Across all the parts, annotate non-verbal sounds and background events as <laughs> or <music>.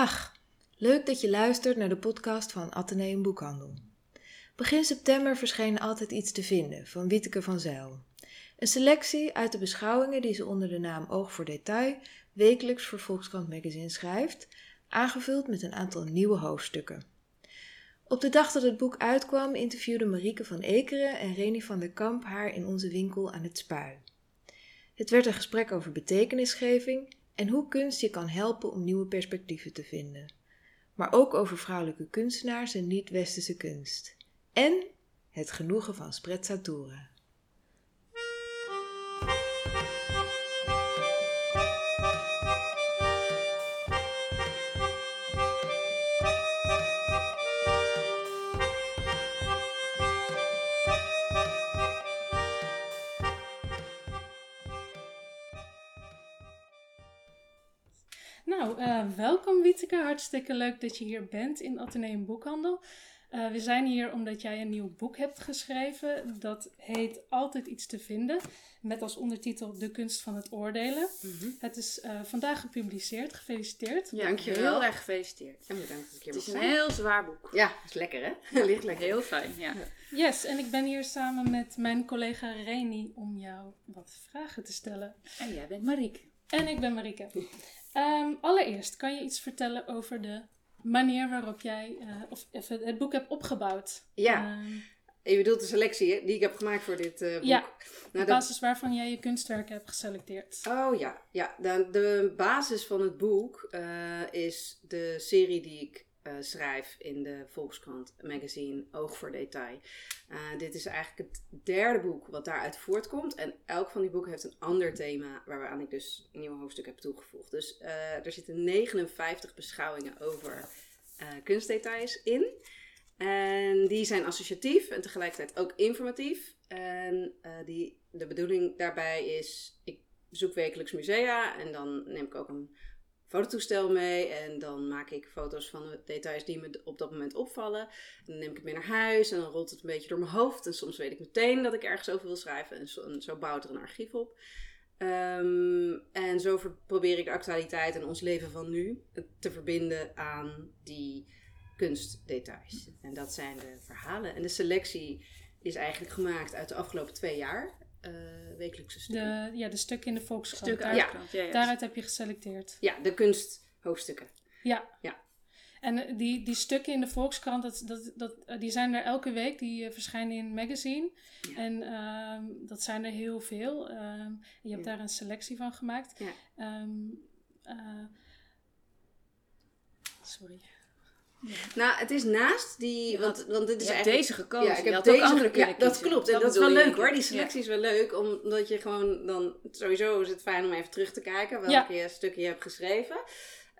Dag, leuk dat je luistert naar de podcast van Atheneum Boekhandel. Begin september verscheen altijd iets te vinden van Wieteke van Zijl. Een selectie uit de beschouwingen die ze onder de naam Oog voor Detail wekelijks voor Volkskrant Magazine schrijft, aangevuld met een aantal nieuwe hoofdstukken. Op de dag dat het boek uitkwam interviewden Marieke van Ekeren en Reni van der Kamp haar in onze winkel aan het Spui. Het werd een gesprek over betekenisgeving en hoe kunst je kan helpen om nieuwe perspectieven te vinden. Maar ook over vrouwelijke kunstenaars en niet-westerse kunst. En het genoegen van sprezzatura. Nou, uh, welkom Wieteke. Hartstikke leuk dat je hier bent in Atheneum Boekhandel. Uh, we zijn hier omdat jij een nieuw boek hebt geschreven. Dat heet Altijd iets te vinden. Met als ondertitel De kunst van het oordelen. Mm -hmm. Het is uh, vandaag gepubliceerd. Gefeliciteerd. Ja, dankjewel. Heel erg gefeliciteerd. En bedankt dat ik hier Het is een heel zwaar boek. Ja, is lekker hè? Ligt lekker. Heel fijn, ja. Yes, en ik ben hier samen met mijn collega Reni om jou wat vragen te stellen. En jij bent Marieke. En ik ben Marieke. <laughs> Um, allereerst, kan je iets vertellen over de manier waarop jij uh, of, het boek hebt opgebouwd? Ja, um, je bedoelt de selectie die ik heb gemaakt voor dit uh, boek? Ja, nou, op basis waarvan jij je kunstwerken hebt geselecteerd. Oh ja, ja. De, de basis van het boek uh, is de serie die ik uh, schrijf in de Volkskrant magazine Oog voor Detail. Uh, dit is eigenlijk het derde boek wat daaruit voortkomt. En elk van die boeken heeft een ander thema waaraan ik dus een nieuw hoofdstuk heb toegevoegd. Dus uh, er zitten 59 beschouwingen over kunstdetails in. En die zijn associatief en tegelijkertijd ook informatief. En die, de bedoeling daarbij is, ik bezoek wekelijks musea en dan neem ik ook een fototoestel mee en dan maak ik foto's van de details die me op dat moment opvallen. En dan neem ik het mee naar huis en dan rolt het een beetje door mijn hoofd. En soms weet ik meteen dat ik ergens over wil schrijven en zo, zo bouwt er een archief op. Um, en zo probeer ik de actualiteit en ons leven van nu te verbinden aan die kunstdetails. En dat zijn de verhalen. En de selectie is eigenlijk gemaakt uit de afgelopen twee jaar. Uh, wekelijkse stukken. De, ja, de stukken in de Volkskrant. Stukken, ja. ja, ja. Daaruit heb je geselecteerd. Ja, de kunsthoofdstukken. Ja. ja. En die, die stukken in de Volkskrant, dat, dat, dat, die zijn er elke week. Die verschijnen in een magazine. En uh, dat zijn er heel veel. Uh, je hebt daar een selectie van gemaakt. Ja. Um, sorry. Ja. Nou, het is naast die. Want, want dit is je eigenlijk. deze gekozen. Ja, ik heb je had deze, ook andere ja, dat klopt. En dat, dat is wel leuk hoor. Die selectie is wel leuk. Omdat je gewoon dan. Sowieso is het fijn om even terug te kijken welke ja. stukje je hebt geschreven.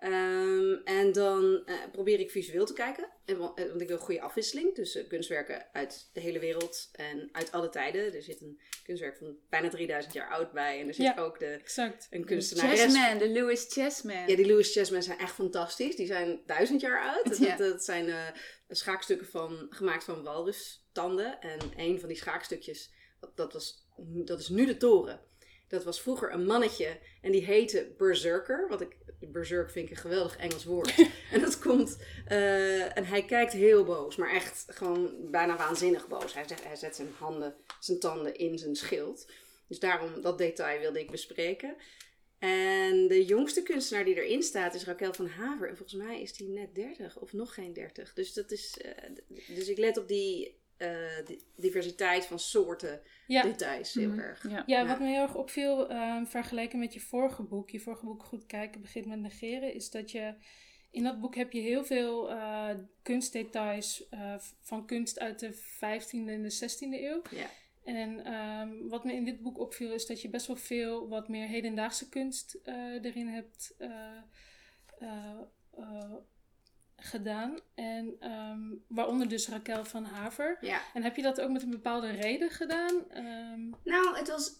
Um, en dan uh, probeer ik visueel te kijken. En, want ik wil goede afwisseling tussen kunstwerken uit de hele wereld en uit alle tijden. Er zit een kunstwerk van bijna 3000 jaar oud bij. En er zit ja, ook de, exact. een kunstenares. Chessman, de Louis Chessman. Ja, die Louis Chessman zijn echt fantastisch. Die zijn duizend jaar oud. Dat, Ja. dat zijn uh, schaakstukken van, gemaakt van walrustanden. En een van die schaakstukjes, dat, dat, was, dat is nu de toren. Dat was vroeger een mannetje en die heette Berserker. Wat ik, Berserk vind ik een geweldig Engels woord. <laughs> en dat komt, uh, en hij kijkt heel boos, maar echt gewoon bijna waanzinnig boos. Hij, zegt, hij zet zijn handen, zijn tanden in zijn schild. Dus daarom, dat detail wilde ik bespreken. En de jongste kunstenaar die erin staat is Raquel van Haver. En volgens mij is die net 30 of nog geen 30. Dus, dat is, uh, dus ik let op die diversiteit van soorten ja. details heel mm. erg. Ja. ja, wat me heel erg opviel uh, vergeleken met je vorige boek, je vorige boek Goed Kijken begint met negeren, is dat je in dat boek heb je heel veel uh, kunstdetails van kunst uit de 15e en de 16e eeuw. Ja. En um, wat me in dit boek opviel is dat je best wel veel wat meer hedendaagse kunst erin hebt gedaan. En um, waaronder dus Raquel van Haver. Ja. En heb je dat ook met een bepaalde reden gedaan? Um... Nou, het was...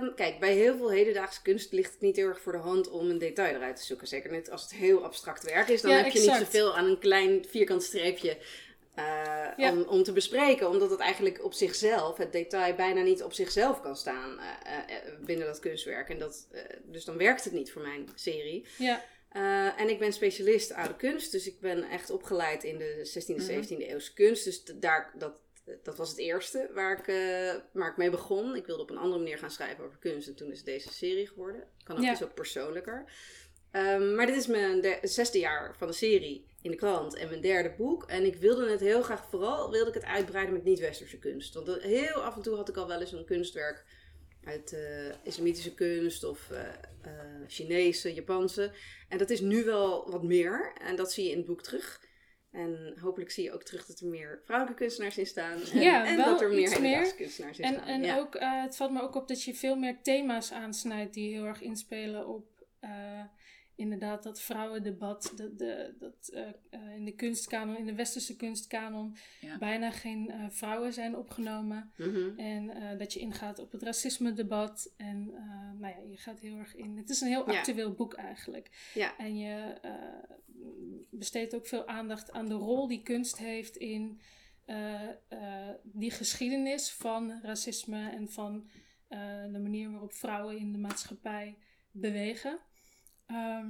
Um, kijk, bij heel veel hedendaagse kunst ligt het niet heel erg voor de hand om een detail eruit te zoeken. Zeker net als het heel abstract werk is. Dan ja, heb je niet zoveel aan een klein vierkant streepje uh, ja. om, om te bespreken. Omdat het eigenlijk op zichzelf, het detail, bijna niet op zichzelf kan staan uh, uh, binnen dat kunstwerk. En dat, dus dan werkt het niet voor mijn serie. Ja. Eh, en ik ben specialist oude kunst, dus ik ben echt opgeleid in de 16e, Mhm. 17e eeuwse kunst. Dus daar, dat, dat was het eerste waar ik, eh, waar ik mee begon. Ik wilde op een andere manier gaan schrijven over kunst en toen is het deze serie geworden. Kan ook Ja. iets ook persoonlijker. Ehm, maar dit is mijn zesde jaar van de serie in de krant en mijn derde boek. En ik wilde het heel graag, vooral wilde ik het uitbreiden met niet-westerse kunst. Want heel af en toe had ik al wel eens een kunstwerk uit eh, islamitische kunst of eh, Chinese, Japanse. En dat is nu wel wat meer. En dat zie je in het boek terug. En hopelijk zie je ook terug dat er meer vrouwelijke kunstenaars in staan. En, Ja, en dat er meer meer. kunstenaars in En, staan. en ja. ook, het valt me ook op dat je veel meer thema's aansnijdt die heel erg inspelen op inderdaad dat vrouwendebat. Dat, de, dat eh, eh, in de kunstkanon, in de westerse kunstkanon, Ja. bijna geen eh, vrouwen zijn opgenomen. Mhm. En dat je ingaat op het racisme-debat. En nou ja, je gaat heel erg in. Het is een heel Ja. actueel boek eigenlijk. Ja. En je besteedt ook veel aandacht aan de rol die kunst heeft in die geschiedenis van racisme en van de manier waarop vrouwen in de maatschappij bewegen. Ehm,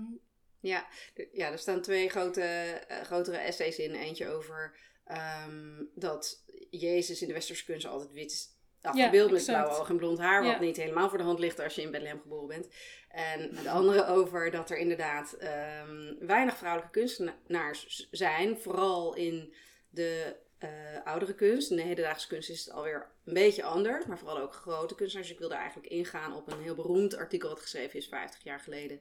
Ja, ja, er staan twee grote, eh, grotere essays in. Eentje over ehm, dat Jezus in de westerse kunst altijd wit is afgebeeld met exact. blauwe ogen en blond haar. Wat Ja. niet helemaal voor de hand ligt als je in Bethlehem geboren bent. En <laughs> de andere over dat er inderdaad ehm, weinig vrouwelijke kunstenaars zijn. Vooral in de eh, oudere kunst. In de hedendaagse kunst is het alweer een beetje anders. Maar vooral ook grote kunstenaars. Ik wilde eigenlijk ingaan op een heel beroemd artikel wat geschreven is 50 jaar geleden.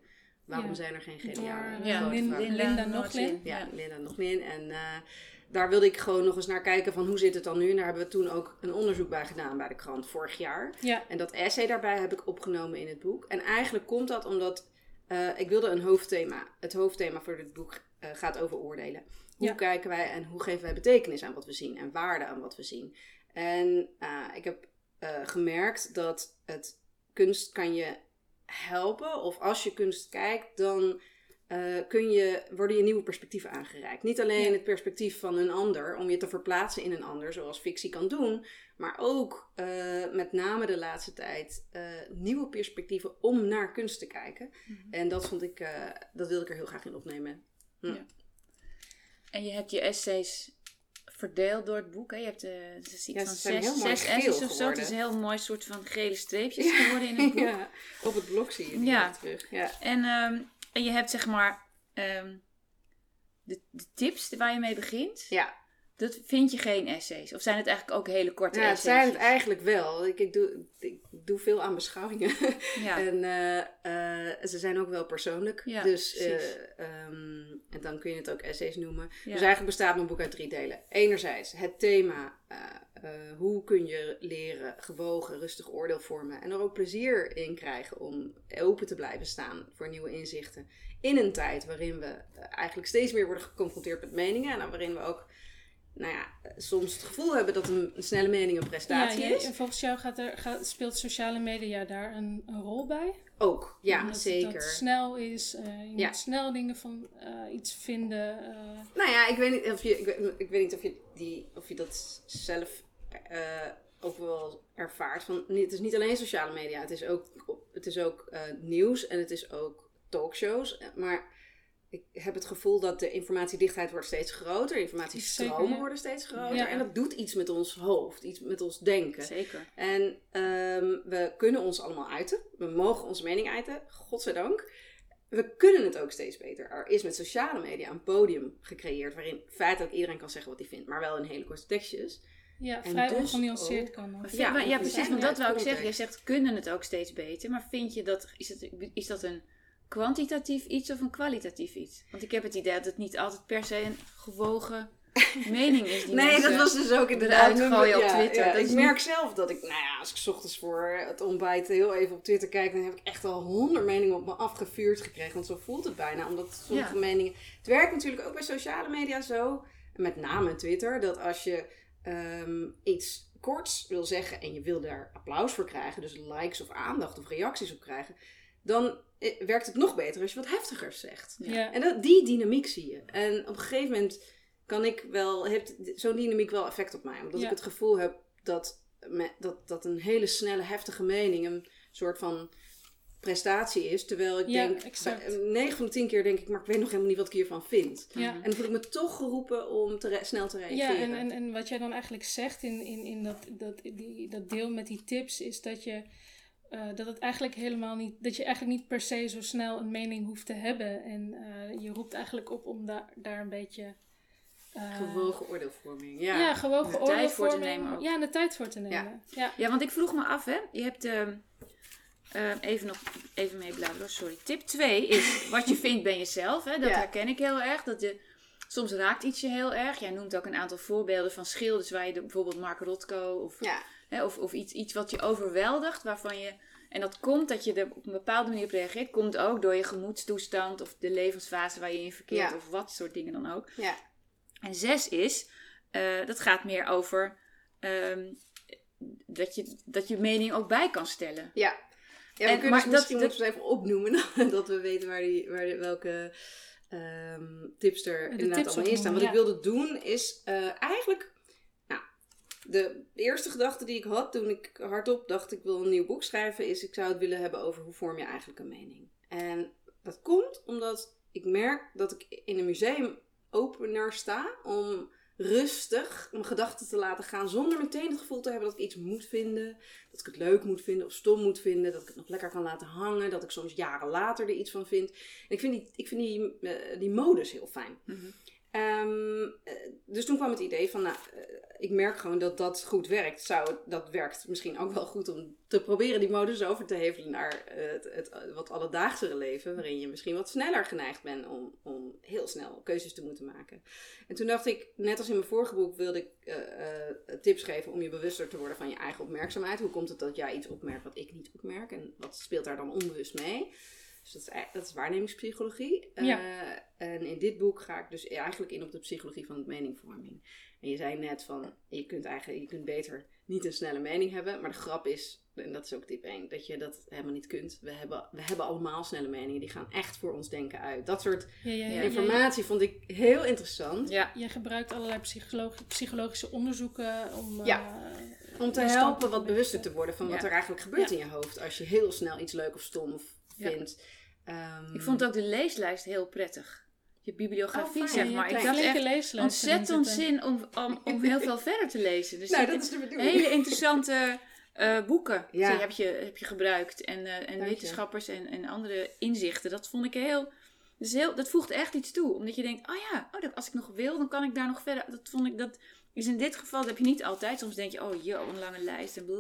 Waarom Ja. zijn er geen geniale eh, Ja, Lin- vrouwen? Linda. Nochlin, Ja. Linda nog in. En eh, daar wilde ik gewoon nog eens naar kijken van hoe zit het dan nu. En daar hebben we toen ook een onderzoek bij gedaan bij de krant vorig jaar. ja, En dat essay daarbij heb ik opgenomen in het boek. En eigenlijk komt dat omdat eh, ik wilde een hoofdthema. Het hoofdthema voor dit boek eh, gaat over oordelen. Hoe Ja. kijken wij en hoe geven wij betekenis aan wat we zien en waarde aan wat we zien. En eh, ik heb eh, gemerkt dat het kunst kan je helpen. Of als je kunst kijkt, dan eh, kun je, worden je nieuwe perspectieven aangereikt. Niet alleen Ja. het perspectief van een ander, om je te verplaatsen in een ander, zoals fictie kan doen. Maar ook eh, met name de laatste tijd eh, nieuwe perspectieven om naar kunst te kijken. Mhm. En dat vond ik, dat wilde ik er heel graag in opnemen. En je hebt je essays verdeeld door het boek. Hè? Je hebt eh, ze ziet Ja, van zes, zes essays of zo. Het is een heel mooi soort van gele streepjes geworden in het <laughs> boek. ja, op het blok zie je Ja. terug. Ja. En, ehm, en je hebt zeg maar ehm, de, de tips waar je mee begint. ja. Dat vind je geen essays. Of zijn het eigenlijk ook hele korte Ja, essays? zijn het eigenlijk wel. Ik, ik, doe, ik doe veel aan beschouwingen. <laughs> Ja. En eh, eh, ze zijn ook wel persoonlijk. Ja, dus, eh, ehm, en dan kun je het ook essays noemen. Ja. Dus eigenlijk bestaat mijn boek uit drie delen. Enerzijds het thema. hoe kun je leren gewogen, rustig oordeel vormen. En er ook plezier in krijgen om open te blijven staan voor nieuwe inzichten. In een tijd waarin we eigenlijk steeds meer worden geconfronteerd met meningen. En waarin we ook nou ja, soms het gevoel hebben dat een, een snelle mening een ja prestatie jij- is. volgens jou gaat er, gaat, speelt sociale media daar een, een rol bij? Ook, ja, Omdat zeker. Dat snel is, eh, je Ja. moet snel dingen van eh, iets vinden. eh, Nou ja, ik weet niet of je, ik weet, ik weet niet of je, die, of je dat zelf ook wel ervaart. Van, het is niet alleen sociale media, het is ook, het is ook nieuws en het is ook talkshows. Maar ik heb het gevoel dat de informatiedichtheid wordt steeds groter, informatiestromen Zeker, ja. worden steeds groter. Ja. En dat doet iets met ons hoofd, iets met ons denken. Zeker. En ehm, we kunnen ons allemaal uiten. We mogen onze mening uiten, godzijdank. We kunnen het ook steeds beter. Er is met sociale media een podium gecreëerd waarin feitelijk iedereen kan zeggen wat hij vindt, maar wel in hele korte tekstjes. ja, En vrij dus ongenuanceerd ook- kan. nog. Ja, Ja, precies. Want dat wou ik zeggen. Jij zegt, kunnen het ook steeds beter. Maar vind je dat, is, het, is dat een kwantitatief iets of een kwalitatief iets? Want ik heb het idee dat het niet altijd per se een gewogen <laughs> mening is. Die nee, dat was dus ook inderdaad. gooien op Twitter. Ik merk zelf dat ik, nou ja, als ik 's ochtends voor het ontbijt heel even op Twitter kijk, dan heb ik echt al honderd meningen op me afgevuurd gekregen. Want zo voelt het bijna. Omdat sommige Ja. meningen. Het werkt natuurlijk ook bij sociale media zo. Met name Twitter. Dat als je ehm, iets korts wil zeggen en je wil daar applaus voor krijgen, dus likes of aandacht of reacties op krijgen, dan werkt het nog beter als je wat heftiger zegt. Ja. En dat, die dynamiek zie je. En op een gegeven moment kan ik wel, heeft zo'n dynamiek wel effect op mij. Omdat Ja. ik het gevoel heb dat, me- dat, dat een hele snelle, heftige mening een soort van prestatie is. Terwijl ik Ja, denk, exact. bij- 9 van de 10 keer denk ik, maar ik weet nog helemaal niet wat ik hiervan vind. Ja. En dan voel ik me toch geroepen om te snel te reageren. Ja, en, en, en wat jij dan eigenlijk zegt in, in, in dat, dat, die, dat deel met die tips is dat je. Eh, dat het eigenlijk helemaal niet. Dat je eigenlijk niet per se zo snel een mening hoeft te hebben. En eh, je roept eigenlijk op om daar daar een beetje. eh, Gewogen oordeelvorming. Ja, Ja. gewogen De tijd voor te oordeelvorming. nemen ook. Ja, de tijd voor te nemen. Ja. Ja, want ik vroeg me af, hè. Je hebt... ehm, eh, even nog even meebladeren, sorry. Tip 2 is <laughs> wat je vindt ben jezelf. Hè? Dat Ja. herken ik heel erg. Dat je, soms raakt iets je heel erg. Jij noemt ook een aantal voorbeelden van schilders waar je de- bijvoorbeeld Mark Rothko of, Ja. Hè, of, of iets, iets wat je overweldigt. Waarvan je, en dat komt dat je er op een bepaalde manier op reageert. Komt ook door je gemoedstoestand of de levensfase waar je in verkeert. Ja. Of wat soort dingen dan ook. Ja. En zes is, eh, dat gaat meer over ehm, dat, je, dat je mening ook bij kan stellen. Ja. Ja, we En- kunnen maar dus dat- misschien dat- het even opnoemen, <laughs> dat we weten waar die, waar die- welke ehm, tips er De inderdaad tips allemaal in staan. Wat ik wilde doen is eh, eigenlijk, de eerste gedachte die ik had toen ik hardop dacht ik wil een nieuw boek schrijven, is ik zou het willen hebben over hoe vorm je eigenlijk een mening. En dat komt omdat ik merk dat ik in een museum opener sta om rustig mijn gedachten te laten gaan zonder meteen het gevoel te hebben dat ik iets moet vinden, dat ik het leuk moet vinden of stom moet vinden, dat ik het nog lekker kan laten hangen, dat ik soms jaren later er iets van vind. En ik vind die, ik vind die, eh, die modus heel fijn. Ehm, eh, dus toen kwam het idee van, nou, eh, ik merk gewoon dat dat goed werkt. Zou, dat werkt misschien ook wel goed om te proberen die modus over te hevelen naar eh, het, het wat alledaagsere leven, waarin je misschien wat sneller geneigd bent om, om heel snel keuzes te moeten maken. En toen dacht ik, net als in mijn vorige boek, wilde ik tips geven om je bewuster te worden van je eigen opmerkzaamheid. Hoe komt het dat jij iets opmerkt wat ik niet opmerk en wat speelt daar dan onbewust mee? Dus dat is, ei- dat is waarnemingspsychologie. Ja. Eh, en in dit boek ga ik dus eigenlijk in op de psychologie van meningvorming. En je zei net van, je kunt, eigenlijk, je kunt beter niet een snelle mening hebben. Maar de grap is, en dat is ook tip 1, dat je dat helemaal niet kunt. We hebben, we hebben allemaal snelle meningen, die gaan echt voor ons denken uit. Dat soort Ja, ja, informatie vond ik heel interessant. Ja. Je gebruikt allerlei psychologi- psychologische onderzoeken om. Ja. eh, Om te helpen wat te bewuster te worden van wat er eigenlijk gebeurt in je hoofd. Als je heel snel iets leuk of stom of Ja. vindt. Ehm, Ik vond ook de leeslijst heel prettig. Je bibliografie, Oh, zeg maar. Ik had echt leeslijst ontzettend zin om, om, om heel veel verder te lezen. Dus <laughs> nou, dat is zitten de bedoeling. hele interessante eh, boeken Ja. die heb, je, heb je gebruikt. En, eh, en wetenschappers en, en andere inzichten. Dat vond ik heel... Dus heel, dat voegt echt iets toe. Omdat je denkt, oh ja, oh, dat, als ik nog wil, dan kan ik daar nog verder. Dat vond ik, dat is in dit geval, heb je niet altijd. Soms denk je, oh joh, een lange lijst en. Ja,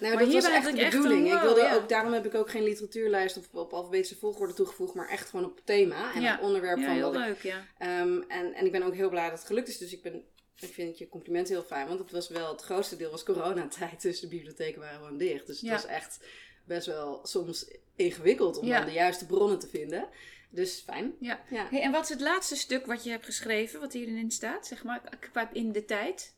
nou, Maar dat was echt de echt een bedoeling. ik wilde ja. ook, daarom heb ik ook geen literatuurlijst op, op alfabetische volgorde toegevoegd, maar echt gewoon op thema en Ja. op onderwerp Ja, van heel wat ik... leuk, ja. Ehm, en, en ik ben ook heel blij dat het gelukt is, dus ik, ben, ik vind je compliment heel fijn, want het was wel, het grootste deel was coronatijd, dus de bibliotheken waren gewoon dicht. Dus het Ja. was echt best wel soms ingewikkeld om Ja. dan de juiste bronnen te vinden. Dus fijn. Ja. Ja. Hey, en wat is het laatste stuk wat je hebt geschreven, wat hierin staat, zeg maar, qua in de tijd?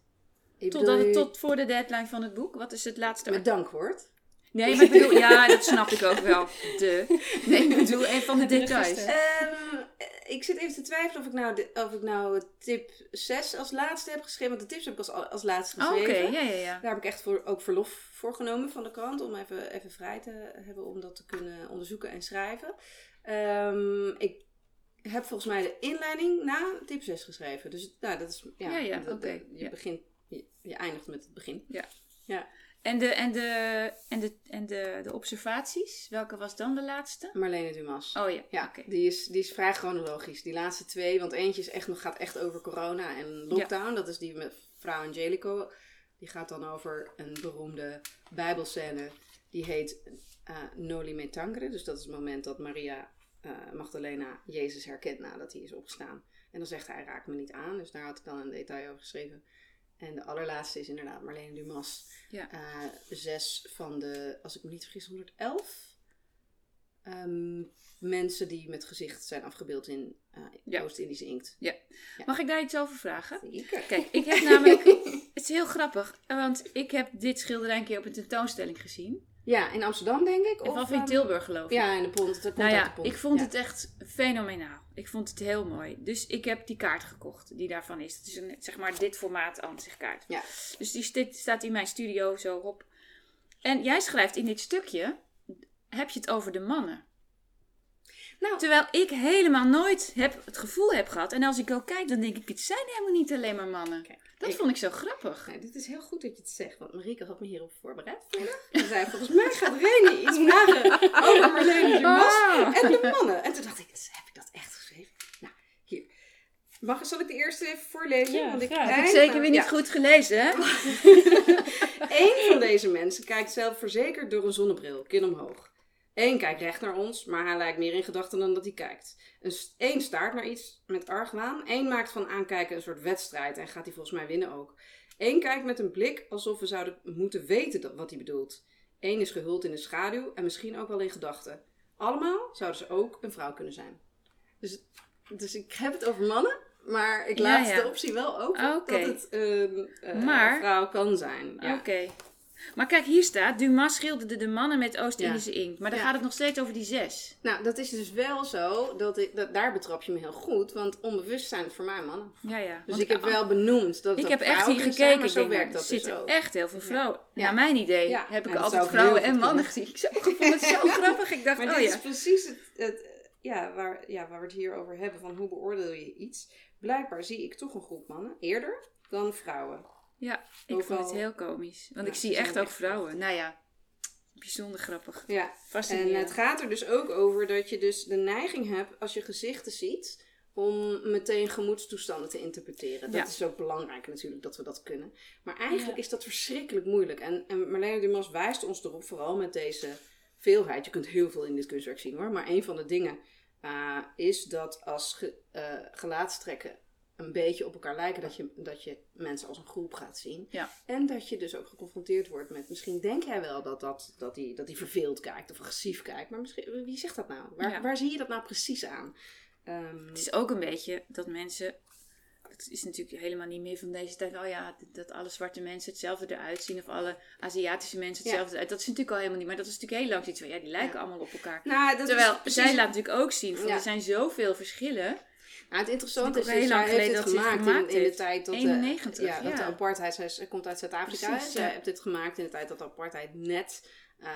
Totdat tot voor de deadline van het boek? Wat is het laatste? Met dankwoord. Nee, maar ik bedoel, ja, dat snap ik ook wel. De. Nee, ik bedoel even van de details. Ehm, ik zit even te twijfelen of ik nou, de, of ik nou tip 6 als laatste heb geschreven. Want de tips heb ik als, als laatste Oh, Oké, geschreven. ja, ja, ja. Daar heb ik echt voor, ook verlof voor genomen van de krant. Om even, even vrij te hebben om dat te kunnen onderzoeken en schrijven. Ehm, ik heb volgens mij de inleiding na tip 6 geschreven. Dus nou, dat is... Ja, Ja, ja, oké, Je, ja. begint, je, je eindigt met het begin. En, de, en, de, en, de, en de, de observaties, welke was dan de laatste? Marlene Dumas. Oh ja, Ja, oké. die, is, die is vrij chronologisch. Die laatste twee, want eentje is echt, nog gaat echt over corona en lockdown. Dat is die met vrouw Angelico. Die gaat dan over een beroemde bijbelscène. Die heet eh, Noli me tangere. Dus dat is het moment dat Maria eh, Magdalena Jezus herkent nadat hij is opgestaan. En dan zegt hij, raak me niet aan. Dus daar had ik dan een detail over geschreven. En de allerlaatste is inderdaad Marlene Dumas. Ja. Eh, zes van de, als ik me niet vergis, 111 ehm, mensen die met gezicht zijn afgebeeld in eh, Ja. Oost-Indische inkt. Mag ik daar iets over vragen? Zeker. Kijk, ik heb namelijk... <laughs> het is heel grappig, want ik heb dit schilderij een keer op een tentoonstelling gezien. Ja, in Amsterdam denk ik. Of, Of, in ehm, Tilburg geloof ik. Ja, in de pont. Dat komt Nou ja, de pont. ik vond Ja. het echt fenomenaal. Ik vond het heel mooi. Dus ik heb die kaart gekocht die daarvan is. Het is een, zeg maar dit formaat ansichtkaart. Ja. Dus die staat in mijn studio zo op. En jij schrijft in dit stukje, heb je het over de mannen. Nou, Terwijl ik helemaal nooit heb, het gevoel heb gehad. En als ik ook kijk, dan denk ik, het zijn helemaal niet alleen maar mannen. Kijk, dat ik- vond ik zo grappig. Dit is heel goed dat je het zegt, want Marieke had me hierop voorbereid vandaag. Ze zei, volgens mij gaat Reni iets vragen over Marlene Dumas Ah. en de mannen. En toen dacht ik, heb ik dat echt geschreven? Nou, hier. Mag, zal ik de eerste even voorlezen? Ja, want ik. Heb ik eind- zeker weer niet Ja. goed gelezen, hè? <laughs> Eén van deze mensen kijkt zelfverzekerd door een zonnebril, kin omhoog. Eén kijkt recht naar ons, maar hij lijkt meer in gedachten dan dat hij kijkt. Eén staart naar iets met argwaan. Eén maakt van aankijken een soort wedstrijd en gaat hij volgens mij winnen ook. Eén kijkt met een blik alsof we zouden moeten weten wat hij bedoelt. Eén is gehuld in de schaduw en misschien ook wel in gedachten. Allemaal zouden ze ook een vrouw kunnen zijn. Dus, dus ik heb het over mannen, maar ik laat ja. de optie wel open dat het een eh, Maar- vrouw kan zijn. Ja. Oké. Maar kijk, hier staat, Dumas schilderde de mannen met Oost-Indische inkt. Maar dan Ja. gaat het nog steeds over die zes. Nou, dat is dus wel zo, dat ik, dat, daar betrap je me heel goed, want onbewust zijn het voor mij mannen. Ja, ja. Dus Want ik heb wel benoemd dat Ik heb echt hier gekeken. zijn, maar ik zo werkt dat er dus zitten ook. echt heel veel vrouwen. Ja. Naar mijn idee Ja. heb ik altijd vrouwen en mannen gezien. Ik zo- ik <laughs> vond het zo <laughs> grappig. Ik dacht, Maar oh dit ja. is precies het, het, ja, waar, ja, waar we het hier over hebben, van hoe beoordeel je iets. Blijkbaar zie ik toch een groep mannen eerder dan vrouwen. Ja, ik Ook vond het heel komisch. Want Ja, ik zie echt ook echt vrouwen. Nou ja, bijzonder grappig. Ja, En het gaat er dus ook over dat je dus de neiging hebt, als je gezichten ziet, om meteen gemoedstoestanden te interpreteren. Dat Ja. is ook belangrijk natuurlijk dat we dat kunnen. Maar eigenlijk Ja. is dat verschrikkelijk moeilijk. En, en Marlene Dumas wijst ons erop, vooral met deze veelheid. Je kunt heel veel in dit kunstwerk zien hoor. Maar een van de dingen eh, is dat als ge, eh, gelaatstrekken een beetje op elkaar lijken, dat je, dat je mensen als een groep gaat zien. Ja. En dat je dus ook geconfronteerd wordt met, misschien denk jij wel dat, dat, dat, die, dat die verveeld kijkt of agressief kijkt, maar misschien, wie zegt dat nou? Waar, Ja. waar zie je dat nou precies aan? Ehm, Het is ook een beetje dat mensen. Het is natuurlijk helemaal niet meer van deze tijd. Oh ja, dat alle zwarte mensen hetzelfde eruit zien. Of alle Aziatische mensen hetzelfde eruit. Dat is natuurlijk al helemaal niet. Maar dat is natuurlijk heel lang zoiets van. Ja, die lijken allemaal op elkaar. nou, dat Terwijl precies, zij laat natuurlijk ook zien. Van. Er zijn zoveel verschillen. Het interessante is, lang zij heeft dit dat ze het gemaakt, gemaakt in, in de tijd dat, de- 91, ja, dat de apartheid, zij, zij komt uit Zuid-Afrika, zij ja. heeft dit gemaakt in de tijd dat de apartheid net eh,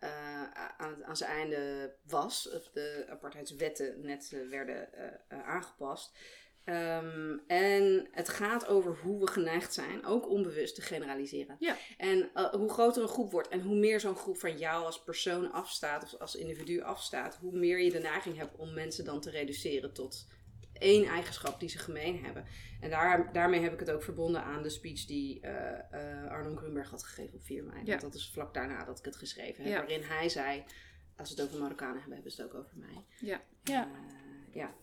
eh, aan, aan zijn einde was, of de apartheidswetten net eh, werden eh, eh, aangepast. Ehm, en het gaat over hoe we geneigd zijn, ook onbewust te generaliseren. Ja. En eh, hoe groter een groep wordt en hoe meer zo'n groep van jou als persoon afstaat, of als individu afstaat, hoe meer je de neiging hebt om mensen dan te reduceren tot één eigenschap die ze gemeen hebben. En daar, daarmee heb ik het ook verbonden aan de speech die eh eh Arnon Grunberg had gegeven op 4 mei. Ja. Want dat is vlak daarna dat ik het geschreven heb, Ja. waarin hij zei, als we het over Marokkanen hebben, hebben ze het ook over mij. Ja. Ja. Eh, ja.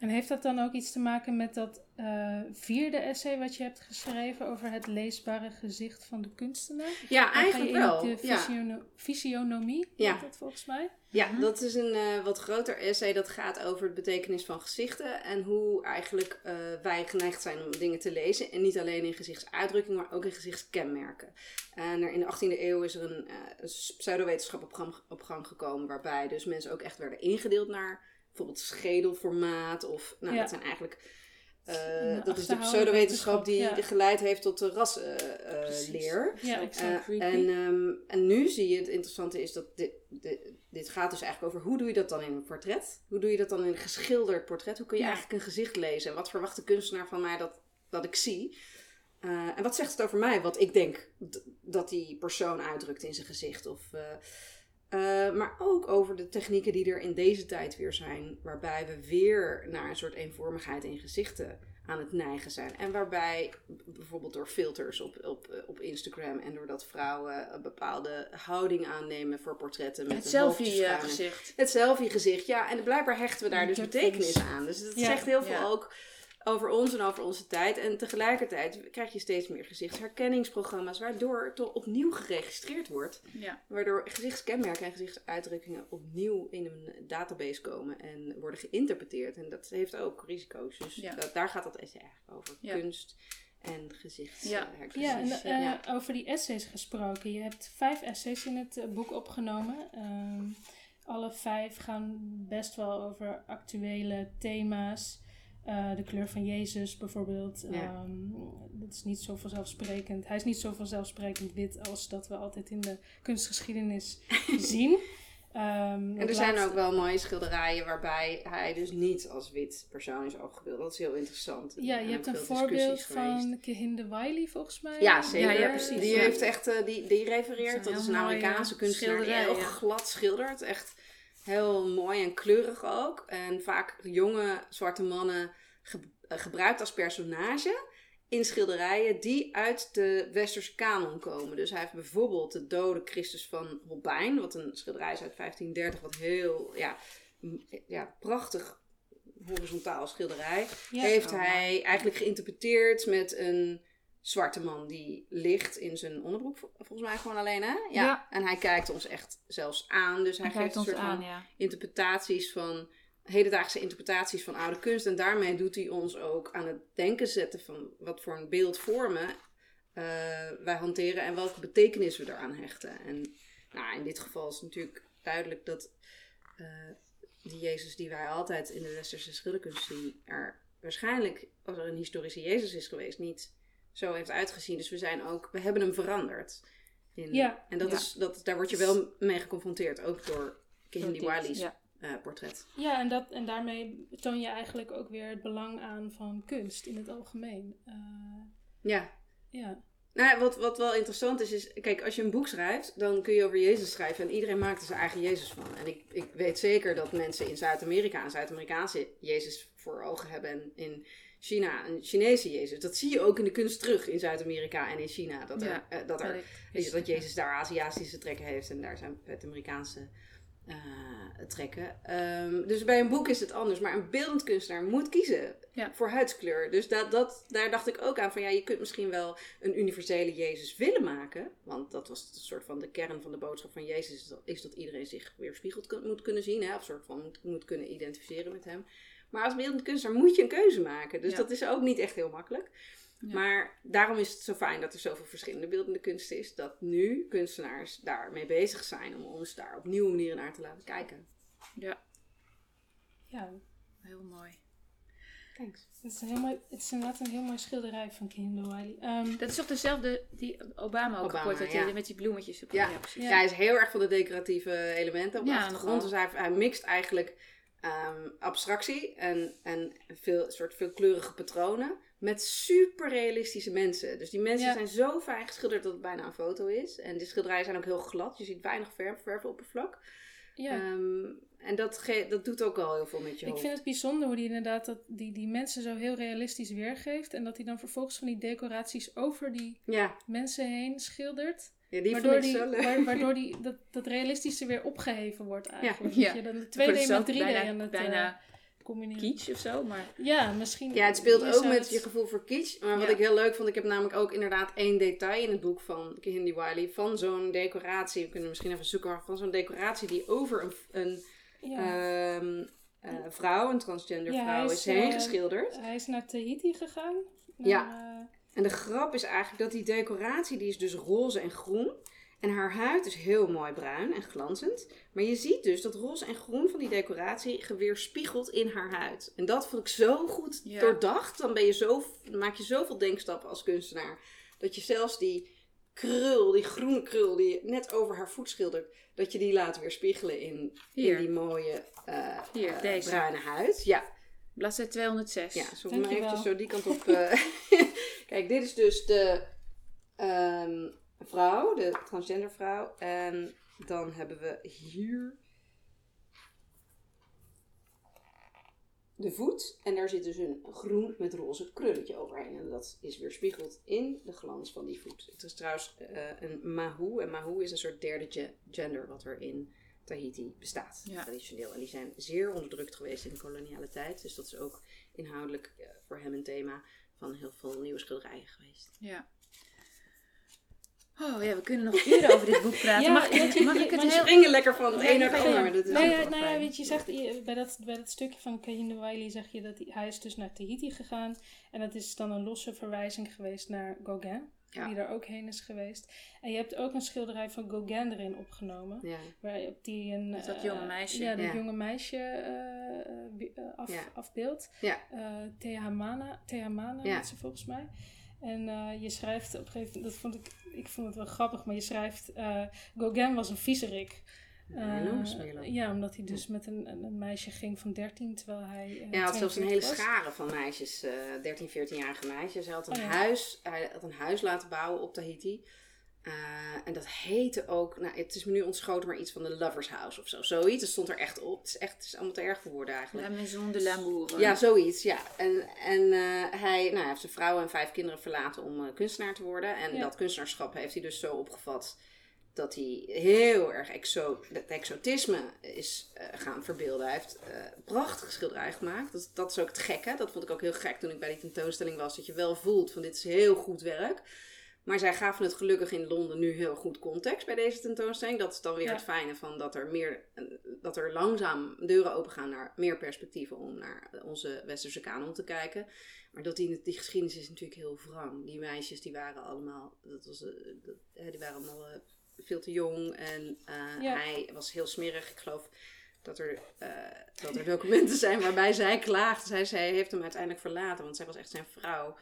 En heeft dat dan ook iets te maken met dat eh, vierde essay wat je hebt geschreven over het leesbare gezicht van de kunstenaar? ja, Dan eigenlijk wel. de Ja. visiono- visionomie, Ja. dat volgens mij. Ja, Mhm. dat is een eh, wat groter essay dat gaat over de betekenis van gezichten en hoe eigenlijk eh, wij geneigd zijn om dingen te lezen. En niet alleen in gezichtsuitdrukking, maar ook in gezichtskenmerken. En er in de 18e eeuw is er een, een pseudowetenschap op gang, op gang gekomen, waarbij dus mensen ook echt werden ingedeeld naar bijvoorbeeld schedelformaat of, nou Ja. dat zijn eigenlijk... eh, Een dat is de pseudowetenschap die ja. geleid heeft tot de rasleer. Ja, exact. Eh, creepy. en, ehm, en nu zie je, het interessante is dat dit, dit, dit gaat dus eigenlijk over hoe doe je dat dan in een portret? Hoe doe je dat dan in een geschilderd portret? Hoe kun je Ja. eigenlijk een gezicht lezen? En wat verwacht de kunstenaar van mij dat, dat ik zie? Eh, en wat zegt het over mij, wat ik denk dat die persoon uitdrukt in zijn gezicht? Of, eh, eh, maar ook over de technieken die er in deze tijd weer zijn, waarbij we weer naar een soort eenvormigheid in gezichten aan het neigen zijn. En waarbij bijvoorbeeld door filters op, op, eh, op Instagram en doordat vrouwen een bepaalde houding aannemen voor portretten met Het een hoofdje selfie eh. Het selfie gezicht, ja. En blijkbaar hechten we daar dus betekenis aan. Dus dat Ja. zegt heel veel Ja. ook over ons en over onze tijd. En tegelijkertijd krijg je steeds meer gezichtsherkenningsprogramma's, waardoor het toch opnieuw geregistreerd wordt. Ja. Waardoor gezichtskenmerken en gezichtsuitdrukkingen opnieuw in een database komen en worden geïnterpreteerd. En dat heeft ook risico's. Dus Ja. dat, daar gaat dat essay eigenlijk over. Ja. Kunst en gezicht. Ja. Ja, en eh, Ja. over die essays gesproken. Je hebt vijf essays in het eh, boek opgenomen. Ehm, alle vijf gaan best wel over actuele thema's. Eh, de kleur van Jezus bijvoorbeeld. Ja. Ehm, dat is niet zo vanzelfsprekend. Hij is niet zo vanzelfsprekend wit als dat we altijd in de kunstgeschiedenis <laughs> zien. Ehm, En er zijn laatste- ook wel mooie schilderijen waarbij hij dus niet als wit persoon is afgebeeld. Dat is heel interessant. Ja, je hebt een veel voorbeeld discussies geweest. van Kehinde Wiley volgens mij. Ja, zeker. Ja, ja, precies, Die heeft echt, eh, die, die refereert, dat een is een Amerikaanse kunstenaar die heel ja. glad schildert. Echt heel mooi en kleurig ook. En vaak jonge zwarte mannen ge- eh, gebruikt als personage in schilderijen die uit de westerse kanon komen. Dus hij heeft bijvoorbeeld de dode Christus van Holbein, wat een schilderij is uit 1530, wat heel ja, ja, prachtig horizontaal schilderij heeft hij eigenlijk geïnterpreteerd met een zwarte man die ligt in zijn onderbroek, vol- volgens mij gewoon alleen, hè? Ja. Ja. En hij kijkt ons echt zelfs aan, dus hij, Hij geeft een soort aan, van ja. interpretaties van hedendaagse interpretaties van oude kunst. En daarmee doet hij ons ook aan het denken zetten van wat voor een beeldvormen eh, wij hanteren en welke betekenis we eraan hechten. En nou, in dit geval is natuurlijk duidelijk dat eh, die Jezus die wij altijd in de westerse schilderkunst zien, er waarschijnlijk, als er een historische Jezus is geweest, niet zo heeft uitgezien. Dus we zijn ook, we hebben hem veranderd. In, Ja. En dat Ja. is, dat, daar word je wel mee geconfronteerd, ook door Kehinde Wiley's Ja. eh, portret. Ja, en, dat, en daarmee toon je eigenlijk ook weer het belang aan van kunst in het algemeen. Eh, Ja. ja. Nou, wat, wat wel interessant is, is, kijk, als je een boek schrijft, dan kun je over Jezus schrijven en iedereen maakt er zijn eigen Jezus van. En ik, ik weet zeker dat mensen in Zuid-Amerika een Zuid-Amerikaanse Jezus voor ogen hebben en in China een Chinese Jezus. Dat zie je ook in de kunst terug in Zuid-Amerika en in China. Dat, er, Ja, eh, dat, er, dat Jezus daar Aziatische trekken heeft en daar zijn Zuid-Amerikaanse eh, trekken. Ehm, dus bij een boek is het anders, maar een beeldend kunstenaar moet kiezen Ja. voor huidskleur. Dus dat, dat, daar dacht ik ook aan van ja, je kunt misschien wel een universele Jezus willen maken. Want dat was een soort van de kern van de boodschap van Jezus, is dat, is dat iedereen zich weer spiegeld kun- moet kunnen zien, hè, of soort van moet, moet kunnen identificeren met hem. Maar als beeldend kunstenaar moet je een keuze maken. Dus Ja. dat is ook niet echt heel makkelijk. Ja. Maar daarom is het zo fijn dat er zoveel verschillende beeldende kunst is. Dat nu kunstenaars daarmee bezig zijn om ons daar op nieuwe manieren naar te laten kijken. ja, ja, heel mooi. Thanks. het is, een heel mooi, het is inderdaad een heel mooi schilderij van Kehinde Wiley. Ehm, Dat is toch dezelfde die Obama ook Obama, geportretteerde ja. met die bloemetjes. Op. Ja. precies. Ja. hij is heel erg van de decoratieve elementen op de achtergrond. Dus hij, hij mixt eigenlijk ehm, abstractie en, en veel, soort veelkleurige patronen met super realistische mensen. Dus die mensen Ja. zijn zo fijn geschilderd dat het bijna een foto is. En de schilderijen zijn ook heel glad. Je ziet weinig verf, verfoppervlak. ja. Ehm, en dat, ge- dat doet ook al heel veel met je Ik hoofd. vind het bijzonder hoe hij inderdaad dat, die, die mensen zo heel realistisch weergeeft. En dat hij dan vervolgens van die decoraties over die Ja, mensen heen schildert. Ja die waardoor die, waardoor die, dat, dat realistische weer opgeheven wordt eigenlijk. Ja. Dat je dan de 2D Wordt het zo met 3D bijna- aan het bijna eh, combineren. Kitsch of zo, maar Ja, misschien. Ja, het speelt ook met het- je gevoel voor kitsch. Maar wat Ja. ik heel leuk vond, ik heb namelijk ook inderdaad één detail in het boek van Kehinde Wiley. Van zo'n decoratie, we kunnen misschien even zoeken, van zo'n decoratie die over een, een Ja. ehm, eh, vrouw, een transgender vrouw, is, heen eh, geschilderd. Hij is naar Tahiti gegaan. Ja. En de grap is eigenlijk dat die decoratie, die is dus roze en groen. En haar huid is heel mooi bruin en glanzend. Maar je ziet dus dat roze en groen van die decoratie weerspiegelt in haar huid. En dat vond ik zo goed Ja. doordacht. Dan ben je zo, dan maak je zoveel denkstappen als kunstenaar. Dat je zelfs die krul, die groene krul die je net over haar voet schildert, dat je die laat weerspiegelen in, in die mooie eh, Hier, eh, deze. bruine huid. Ja, bladzijde 206. ja, we maar eventjes zo die kant op. <laughs> eh, Kijk, dit is dus de ehm, vrouw, de transgender vrouw. En dan hebben we hier de voet. En daar zit dus een groen met roze krulletje overheen. En dat is weerspiegeld in de glans van die voet. Het is trouwens eh, een mahu. En mahu is een soort derde ge- gender wat er in Tahiti bestaat. Ja. Traditioneel. En die zijn zeer onderdrukt geweest in de koloniale tijd. Dus dat is ook inhoudelijk eh, voor hem een thema van heel veel nieuwe schilderijen geweest. Ja. Oh ja, we kunnen nog uren over dit boek <laughs> praten. Ja, mag, mag ik het je heel... Springen lekker van het een naar het ander. Dat is Nou ja, nou weet je, zegt, je- bij, dat, bij dat stukje van Kahinde Wiley zeg je dat hij, hij is dus naar Tahiti gegaan. En dat is dan een losse verwijzing geweest naar Gauguin, Ja. die daar ook heen is geweest. En je hebt ook een schilderij van Gauguin erin opgenomen. Ja. Waarop die een... Dat eh, jonge meisje. Ja, dat Ja. jonge meisje eh, eh, eh, af, Ja. afbeeldt. Ja. Eh heet ze volgens mij. En eh, je schrijft op een gegeven moment, dat vond ik, ik vond het wel grappig, maar je schrijft, eh, Gauguin was een viezerik. Eh, ja, omdat hij dus met een, een meisje ging van 13, terwijl hij. eh, Ja, hij had zelfs een hele 42 was. schare van meisjes, eh 13, 14-jarige meisjes. Hij had, een Oh ja. huis, hij had een huis laten bouwen op Tahiti. Eh, en dat heette ook, nou, het is me nu ontschoten, maar iets van de Lovers House of zo. Zoiets, dat stond er echt op. Het is echt het is allemaal te erg voor woorden eigenlijk. La Maison de l'amour. Ja, zoiets, ja. En, en eh, hij, nou, hij heeft zijn vrouw en vijf kinderen verlaten om eh, kunstenaar te worden. En Ja. dat kunstenaarschap heeft hij dus zo opgevat dat hij heel erg exo het exotisme is eh, gaan verbeelden. Hij heeft eh prachtige schilderijen gemaakt. Dat, dat is ook het gekke. Dat vond ik ook heel gek toen ik bij die tentoonstelling was. Dat je wel voelt van dit is heel goed werk. Maar zij gaven het gelukkig in Londen nu heel goed context bij deze tentoonstelling. Dat is dan weer Ja. het fijne van dat er, meer, eh, dat er langzaam deuren opengaan naar meer perspectieven om naar onze westerse kanon te kijken. Maar dat die, die geschiedenis is natuurlijk heel wrang. Die meisjes die waren allemaal, dat was, dat, die waren allemaal veel te jong. En eh, Ja. hij was heel smerig. Ik geloof dat er, eh, dat er documenten zijn waarbij zij klaagt. Zij, zij heeft hem uiteindelijk verlaten, want zij was echt zijn vrouw.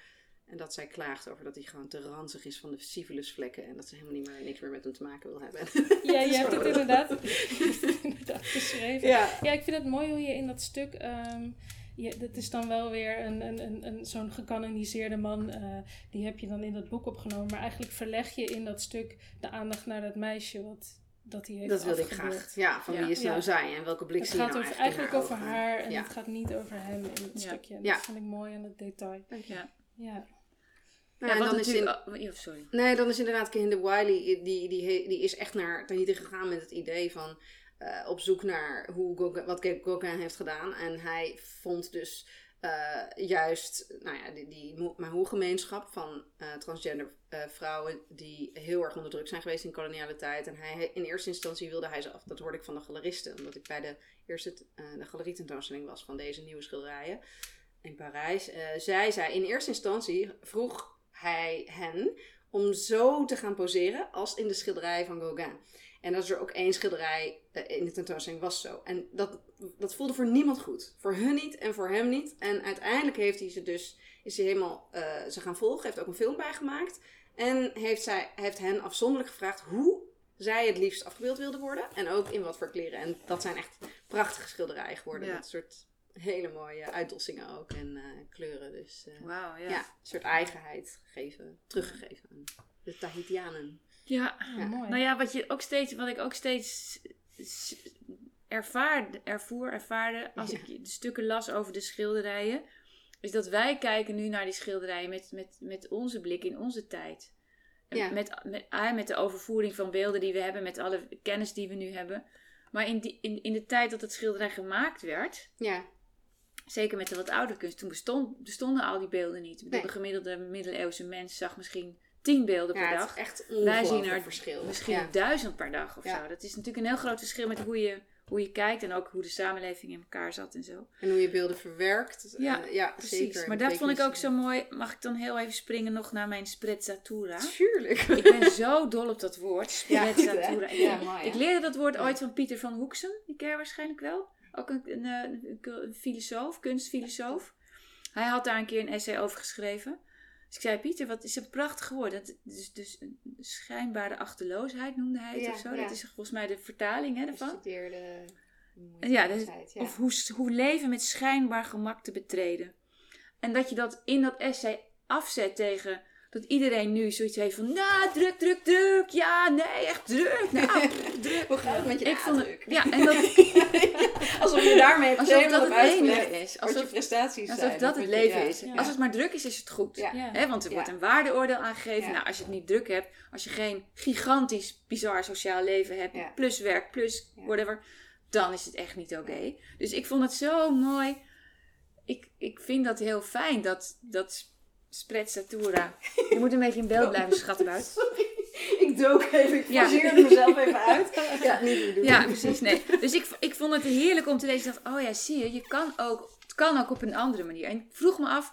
En dat zij klaagt over dat hij gewoon te ranzig is van de syphilisvlekken. En dat ze helemaal niet meer, niks meer met hem te maken wil hebben. <laughs> Ja, je hebt het inderdaad, <laughs> inderdaad beschreven. Ja. Ja, ik vind het mooi hoe je in dat stuk. ehm je, dat is dan wel weer een, een, een, een, zo'n gekanoniseerde man. eh, die heb je dan in dat boek opgenomen. Maar eigenlijk verleg je in dat stuk de aandacht naar dat meisje. Wat, dat hij heeft Dat wilde ik graag. Ja, van Ja. wie is Ja. nou zij en welke blik Het zie je gaat nou over, eigenlijk, over ogen? haar en Ja. het gaat niet over hem in het Ja. stukje. En Ja. Dat vind ik mooi aan het detail. Ja. Ja. Nou, ja, en wat dan is in, oh, ja, sorry. Nee, dan is inderdaad Kehinde Wiley, die, die, he- die is echt naar Tahiti gegaan met het idee van eh, op zoek naar hoe wat Gauguin heeft gedaan. En hij vond dus eh, juist nou ja, die, die Mahou-gemeenschap van eh, transgender vrouwen die heel erg onder druk zijn geweest in koloniale tijd. En hij, in eerste instantie wilde hij ze af. Dat hoorde ik van de galeristen, omdat ik bij de eerste de galerietentoonstelling was van deze nieuwe schilderijen in Parijs. Zij zei in eerste instantie, vroeg hij hen om zo te gaan poseren als in de schilderij van Gauguin. En dat is er ook één schilderij in de tentoonstelling was zo. En dat, dat voelde voor niemand goed. Voor hun niet en voor hem niet. En uiteindelijk heeft hij ze dus, is hij helemaal eh, ze gaan volgen. Heeft ook een film bijgemaakt. En heeft, zij, heeft hen afzonderlijk gevraagd hoe zij het liefst afgebeeld wilden worden. En ook in wat voor kleren. En dat zijn echt prachtige schilderijen geworden. Ja. Met een soort hele mooie uitdossingen ook. En eh, kleuren. Dus eh, Wauw, ja. ja. een soort eigenheid gegeven, teruggegeven aan de Tahitianen. Ja. Ah, mooi. Nou ja, wat, je ook steeds, wat ik ook steeds ervaarde, ervoer, ervaarde als Ja. ik de stukken las over de schilderijen, is dat wij kijken nu naar die schilderijen met, met, met onze blik in onze tijd. Ja. Met, met, ah, met de overvoering van beelden die we hebben, met alle kennis die we nu hebben. Maar in, die, in, in de tijd dat het schilderij gemaakt werd, Ja, zeker met de wat oudere kunst, toen bestond, bestonden al die beelden niet. Nee. De gemiddelde middeleeuwse mens zag misschien tien beelden per ja het dag. is echt Wij zien er verschil. Misschien Ja. duizend per dag of zo. Dat is natuurlijk een heel groot verschil met hoe je, hoe je kijkt en ook hoe de samenleving in elkaar zat en zo. En hoe je beelden verwerkt. Ja, ja Precies. zeker. maar dat vond ik ook Betekenis- zo mooi. Mag ik dan heel even springen nog naar mijn sprezzatura? Tuurlijk. ik ben zo dol op dat woord, <laughs> sprezzatura. Ja, ik, leerde dat woord ooit van Pieter van Hoeksem. Die ken je waarschijnlijk wel. Ook een, een, eh, een, een filosoof, kunstfilosoof. Hij had daar een keer een essay over geschreven. Dus ik zei, Pieter, wat is een prachtig woord. Dat is dus een schijnbare achterloosheid noemde hij het Ja, of zo. ja. Dat is volgens mij de vertaling hè, ervan. Gestudeerde Ja, moeiteloosheid, ja. Of hoe, hoe leven met schijnbaar gemak te betreden. En dat je dat in dat essay afzet tegen dat iedereen nu zoiets heeft van, nou, druk, druk, druk. Ja, nee, echt druk. Nou, <laughs> druk. Hoe gaat het met je Ik vond het, ja, en dat, <laughs> Alsof je daarmee het alsof dat hebt het enige is. je Alsof, prestaties alsof zijn. dat het leven ja. is. Ja. Als het maar druk is, is het goed. Ja. Want er wordt een waardeoordeel aangegeven. Nou, als je het niet druk hebt, als je geen gigantisch bizar sociaal leven hebt, plus werk, plus whatever, dan is het echt niet oké. Dus ik vond het zo mooi. Ik, ik vind dat heel fijn, dat, dat sprezzatura. Je moet een beetje in beeld blijven, schattenbuit. <laughs> Sorry, ik dook even, ik Ja. mezelf even uit. <laughs> Ja, niet meer doen. Ja, precies. Nee. Dus ik, ik vond het heerlijk om te lezen. Ik dacht, oh ja, zie je, je kan ook, het kan ook op een andere manier. En ik vroeg me af,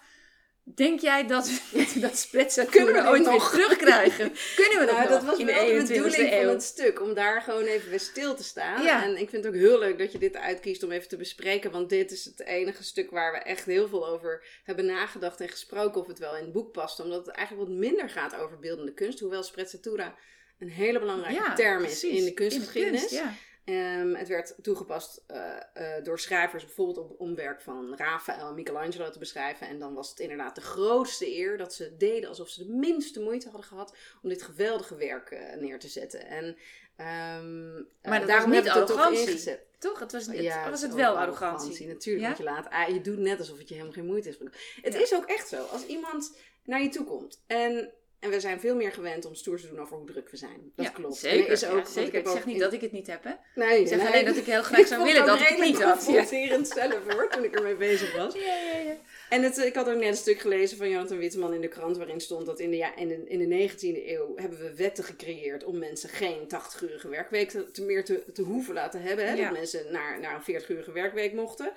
denk jij dat we <laughs> <laughs> dat Kunnen we ooit nog? terugkrijgen? <laughs> Kunnen we dat Nou, nog dat was in wel de de 21ste bedoeling van het stuk, om daar gewoon even bij stil te staan. Ja. En ik vind het ook heel leuk dat je dit uitkiest om even te bespreken, want dit is het enige stuk waar we echt heel veel over hebben nagedacht en gesproken of het wel in het boek past. Omdat het eigenlijk wat minder gaat over beeldende kunst, hoewel sprezzatura een hele belangrijke Ja, term is precies. in de kunstgeschiedenis. In de kunst, Ehm, het werd toegepast eh, eh, door schrijvers bijvoorbeeld om, om werk van Raphaël en Michelangelo te beschrijven. En dan was het inderdaad de grootste eer dat ze deden alsof ze de minste moeite hadden gehad om dit geweldige werk eh, neer te zetten. En ehm, eh, Maar dat daarom was niet het toch arrogantie. ingezet. Toch? Het was, het, Ja, was het wel arrogantie. Natuurlijk, Ja? want je laat, ah, je doet net alsof het je helemaal geen moeite is. Het Ja. is ook echt zo. Als iemand naar je toe komt en, en we zijn veel meer gewend om stoer te doen over hoe druk we zijn. Dat ja, klopt. Zeker, er is ook, ja, zeker. Ik zeg ook niet dat ik het niet heb, hè. Nee, Ik zeg nee. alleen dat ik heel graag zou vond willen dat ik het niet had. Ja. confronterend zelf hoor, toen ik ermee bezig was. Ja, ja, ja. En het, ik had ook net een stuk gelezen van Jonathan Witteman in de krant waarin stond dat in de, ja, in de, in de 19e eeuw hebben we wetten gecreëerd om mensen geen 80-urige werkweek te, te meer te, te hoeven laten hebben. Hè? Dat mensen naar, naar een 40-urige werkweek mochten.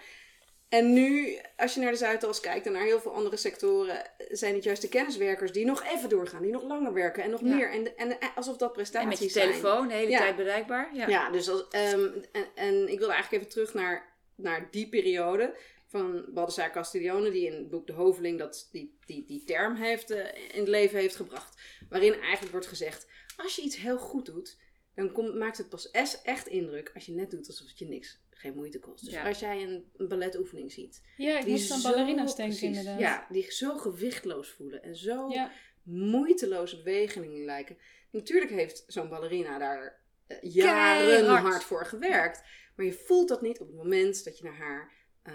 En nu, als je naar de Zuidas kijkt en naar heel veel andere sectoren, zijn het juist de kenniswerkers die nog even doorgaan, die nog langer werken en nog Ja. meer. En, en, alsof dat prestaties En met je zijn. telefoon de hele Ja. tijd bereikbaar. Ja. Ja, dus als, ehm, en, en ik wil eigenlijk even terug naar, naar die periode van Baldassare Castiglione, die in het boek De Hoveling dat, die, die, die term heeft, eh, in het leven heeft gebracht. Waarin eigenlijk wordt gezegd, als je iets heel goed doet, dan komt, maakt het pas echt indruk als je net doet alsof het je niks, geen moeite kost. Dus Ja. als jij een, een balletoefening ziet, Ja, ik die moest aan zo ballerina's denken precies- inderdaad. Ja, die zo gewichtloos voelen en zo Ja. moeiteloze bewegingen lijken. Natuurlijk heeft zo'n ballerina daar eh, jaren Keihard. hard voor gewerkt. Maar je voelt dat niet op het moment dat je naar haar eh,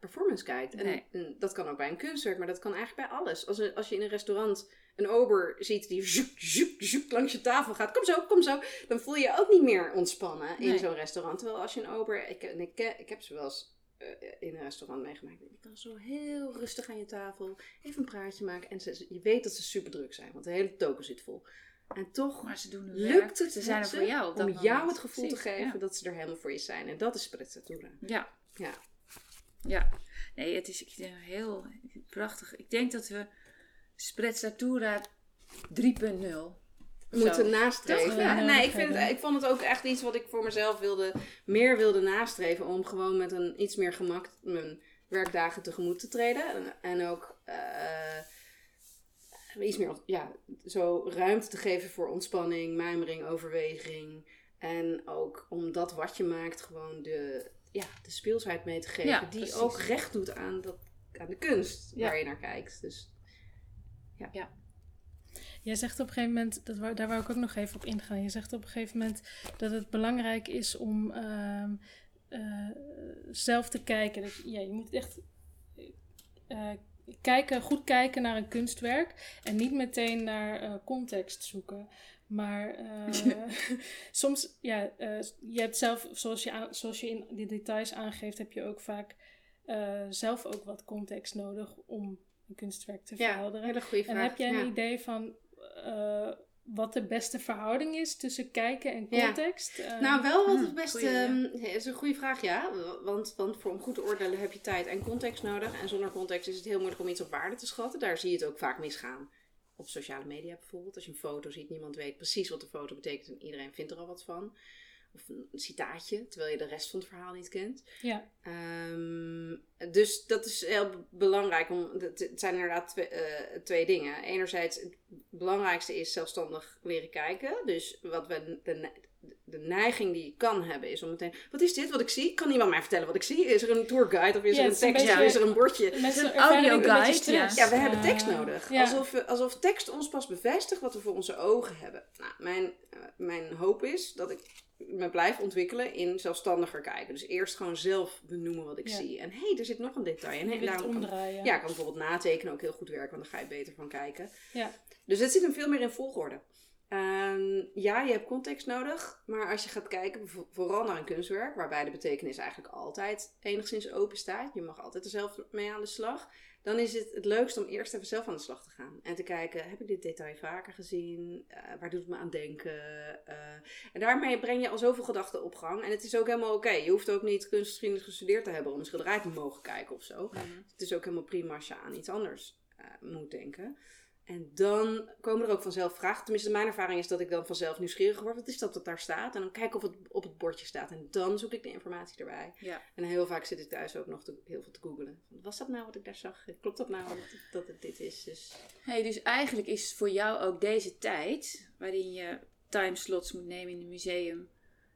performance kijkt. En, Nee. en dat kan ook bij een kunstwerk, maar dat kan eigenlijk bij alles. Als, als je in een restaurant een ober ziet die zoek, zoek, zoek langs je tafel gaat. Kom zo, kom zo. Dan voel je je ook niet meer ontspannen in Nee. zo'n restaurant. Terwijl als je een ober... Ik, en ik, ik heb ze wel eens eh, in een restaurant meegemaakt. Je kan zo heel rustig aan je tafel even een praatje maken. En ze, je weet dat ze super druk zijn, want de hele token zit vol. En toch Maar ze doen lukt het Ze zijn er voor jou om jou het gevoel Precies, te geven ja. dat ze er helemaal voor je zijn. En dat is sprezzatura. Ja. Ja. Ja. Nee, het is ik denk, heel prachtig. Ik denk dat we Sprezzatura 3.0 Moeten Zo. nastreven. Ja, nee, ik, vind ik vond het ook echt iets wat ik voor mezelf wilde, meer wilde nastreven. Om gewoon met een iets meer gemak mijn werkdagen tegemoet te treden. En, en ook eh, iets meer ja, zo ruimte te geven voor ontspanning, mijmering, overweging. En ook om dat wat je maakt gewoon de, ja, de speelsheid mee te geven. Ja, die precies. ook recht doet aan, dat, aan de kunst Ja. waar je naar kijkt. Dus Jij zegt op een gegeven moment, dat daar wou ik ook nog even op ingaan. Je zegt op een gegeven moment dat het belangrijk is om ehm, eh, zelf te kijken. Dat, je- ja, je moet echt eh, kijken, goed kijken naar een kunstwerk en niet meteen naar eh, context zoeken. Maar eh, <laughs> <laughs> soms, ja, eh, je hebt zelf, zoals je, aan- zoals je in de details aangeeft, heb je ook vaak eh, zelf ook wat context nodig om een kunstwerk te ja, verhelderen. hele goede En vraag. heb jij een Ja. idee van eh, wat de beste verhouding is tussen kijken en Ja. context? Eh, Nou, wel wat Hmm, het beste. goeie, ja. ehm, is een goede vraag, ja. Want, want voor om goed te oordelen heb je tijd en context nodig. En zonder context is het heel moeilijk om iets op waarde te schatten. Daar zie je het ook vaak misgaan. Op sociale media bijvoorbeeld. Als je een foto ziet, niemand weet precies wat de foto betekent en iedereen vindt er al wat van. Of een citaatje, terwijl je de rest van het verhaal niet kent. ja, Ehm, dus dat is heel belangrijk. Om, het zijn inderdaad twee, eh, twee dingen. Enerzijds, het belangrijkste is zelfstandig leren kijken. Dus wat we, de, de neiging die je kan hebben is om meteen... Wat is dit wat ik zie? Kan iemand mij vertellen wat ik zie? Is er een tourguide of is Ja, er een is een tekst? beetje- Is er een bordje? Een audioguide. Ja, we hebben tekst nodig. ja. Alsof, we, alsof tekst ons pas bevestigt wat we voor onze ogen hebben. Nou, mijn, eh, mijn hoop is dat ik me blijf ontwikkelen in zelfstandiger kijken. Dus eerst gewoon zelf benoemen wat ik Ja. zie. En hé, hey, er zit nog een detail. En hey, kan- ja, ik kan bijvoorbeeld natekenen ook heel goed werken, want dan ga je beter van kijken. Ja. Dus het zit hem veel meer in volgorde. Ehm, ja, je hebt context nodig, maar als je gaat kijken, vo- vooral naar een kunstwerk, waarbij de betekenis eigenlijk altijd enigszins open staat, je mag altijd er zelf mee aan de slag, dan is het het leukst om eerst even zelf aan de slag te gaan. En te kijken, heb ik dit detail vaker gezien? Eh, waar doet het me aan denken? Eh, en daarmee breng je al zoveel gedachten op gang. En het is ook helemaal oké. Je hoeft ook niet kunstgeschiedenis gestudeerd te hebben om een schilderij te mogen kijken of zo. Het is ook helemaal prima als je aan iets anders eh, moet denken. En dan komen er ook vanzelf vragen. Tenminste, mijn ervaring is dat ik dan vanzelf nieuwsgierig word. Wat is dat dat daar staat? En dan kijk ik of het op het bordje staat. En dan zoek ik de informatie erbij. Ja. En heel vaak zit ik thuis ook nog te, heel veel te googlen. Was dat nou wat ik daar zag? Klopt dat nou dat, dat het dit is? Dus Hey, dus eigenlijk is voor jou ook deze tijd, waarin je timeslots moet nemen in een museum,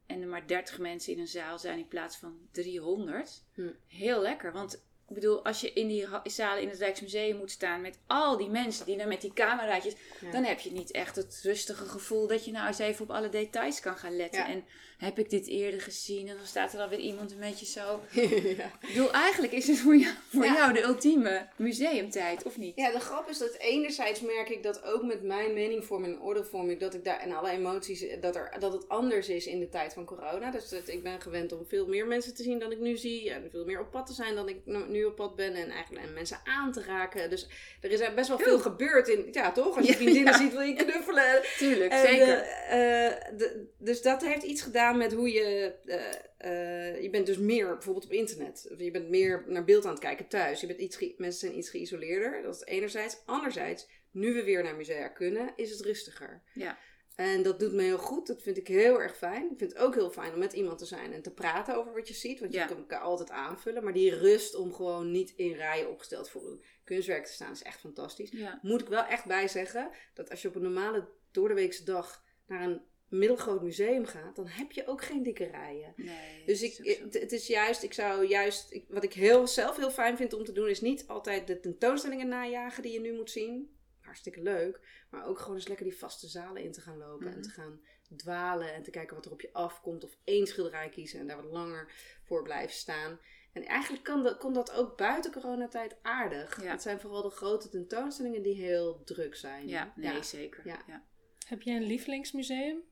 en er maar 30 mensen in een zaal zijn in plaats van 300. Hm. Heel lekker. Want ik bedoel, als je in die zalen in het Rijksmuseum moet staan met al die mensen die dan met die cameraatjes, Ja. dan heb je niet echt het rustige gevoel dat je nou eens even op alle details kan gaan letten. Ja. En heb ik dit eerder gezien? En dan staat er dan weer iemand een beetje zo. <laughs> ja. Ik bedoel, eigenlijk is het voor jou, voor Ja. jou de ultieme museumtijd, of niet? Ja, de grap is dat enerzijds merk ik dat ook met mijn meningvorming en oordeelvorming, dat ik daar en alle emoties, dat, er, dat het anders is in de tijd van corona. Dus dat ik ben gewend om veel meer mensen te zien dan ik nu zie. En veel meer op pad te zijn dan ik nu- op pad ben. En eigenlijk en mensen aan te raken. Dus er is best wel veel gebeurd in, ja toch? Als je vriendinnen ja. ziet, wil je knuffelen. <laughs> Tuurlijk, En, zeker. eh, eh, de- dus dat heeft iets gedaan met hoe je. eh, eh, je bent dus meer bijvoorbeeld op internet. Of je bent meer naar beeld aan het kijken thuis. Je bent iets mensen zijn iets geïsoleerder. Dat is enerzijds. Anderzijds, nu we weer naar musea kunnen, is het rustiger. Ja. En dat doet me heel goed. Dat vind ik heel erg fijn. Ik vind het ook heel fijn om met iemand te zijn en te praten over wat je ziet. Want je Ja. kan elkaar altijd aanvullen. Maar die rust om gewoon niet in rijen opgesteld voor een kunstwerk te staan is echt fantastisch ja. moet ik wel echt bij zeggen dat als je op een normale doordeweekse dag naar een middelgroot museum gaat, dan heb je ook geen dikke rijen. Nee, Dus ik, het, het is juist, ik zou juist, ik- wat ik heel, zelf heel fijn vind om te doen, is niet altijd de tentoonstellingen najagen die je nu moet zien. Hartstikke leuk. Maar ook gewoon eens lekker die vaste zalen in te gaan lopen en Mhm. te gaan dwalen en te kijken wat er op je afkomt. Of één schilderij kiezen en daar wat langer voor blijven staan. En eigenlijk kan dat, kon dat ook buiten coronatijd aardig. Ja. Het zijn vooral de grote tentoonstellingen die heel druk zijn. Ja, nee, zeker. Ja. Ja. Heb je een lievelingsmuseum?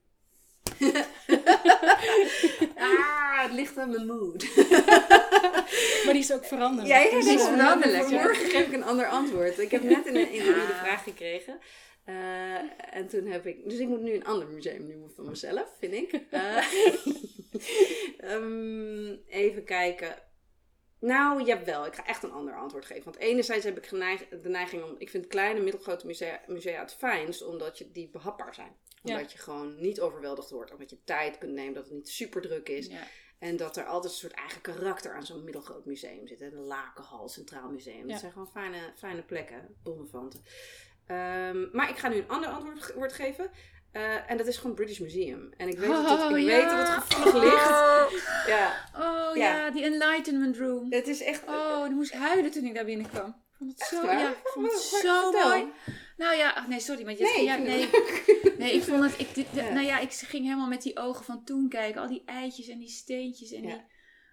<laughs> ah, het ligt aan mijn mood. <laughs> Maar die is ook veranderlijk. Ja, die is veranderlijk, ja. morgen geef ik een ander antwoord. Ik heb net in een interview de Ah. vraag gekregen. Eh, en toen heb ik... Dus ik moet nu een ander museum noemen van mezelf, vind ik. Eh, <laughs> ehm, even kijken. Nou, jawel. Ik ga echt een ander antwoord geven. Want enerzijds heb ik geneig- de neiging om... Ik vind kleine, middelgrote musea, musea het fijnst, omdat je, die behapbaar zijn. Ja. Omdat je gewoon niet overweldigd wordt. Omdat je tijd kunt nemen, dat het niet super druk is. Ja. En dat er altijd een soort eigen karakter aan zo'n middelgroot museum zit. Een Lakenhal, Centraal Museum. Dat zijn gewoon fijne, fijne plekken, bonnefanten. Ehm, maar ik ga nu een ander antwoord ge- woord geven. Eh, en dat is gewoon British Museum. En ik weet, dat, het, ik Oh, weet ja. dat het gevoelig ligt. Oh, <laughs> Ja, oh Ja. ja, die Enlightenment Room. het is echt... Oh, dan moest ik huilen toen ik daar binnenkwam. Ik vond het zo, ja, ik vond het zo mooi. Nou ja, ach nee, sorry, maar je Nee, ja, ik nee, nee, ik vond het, ik, dit, Ja. nou ja, ik ging helemaal met die ogen van toen kijken. Al die eitjes en die steentjes en die,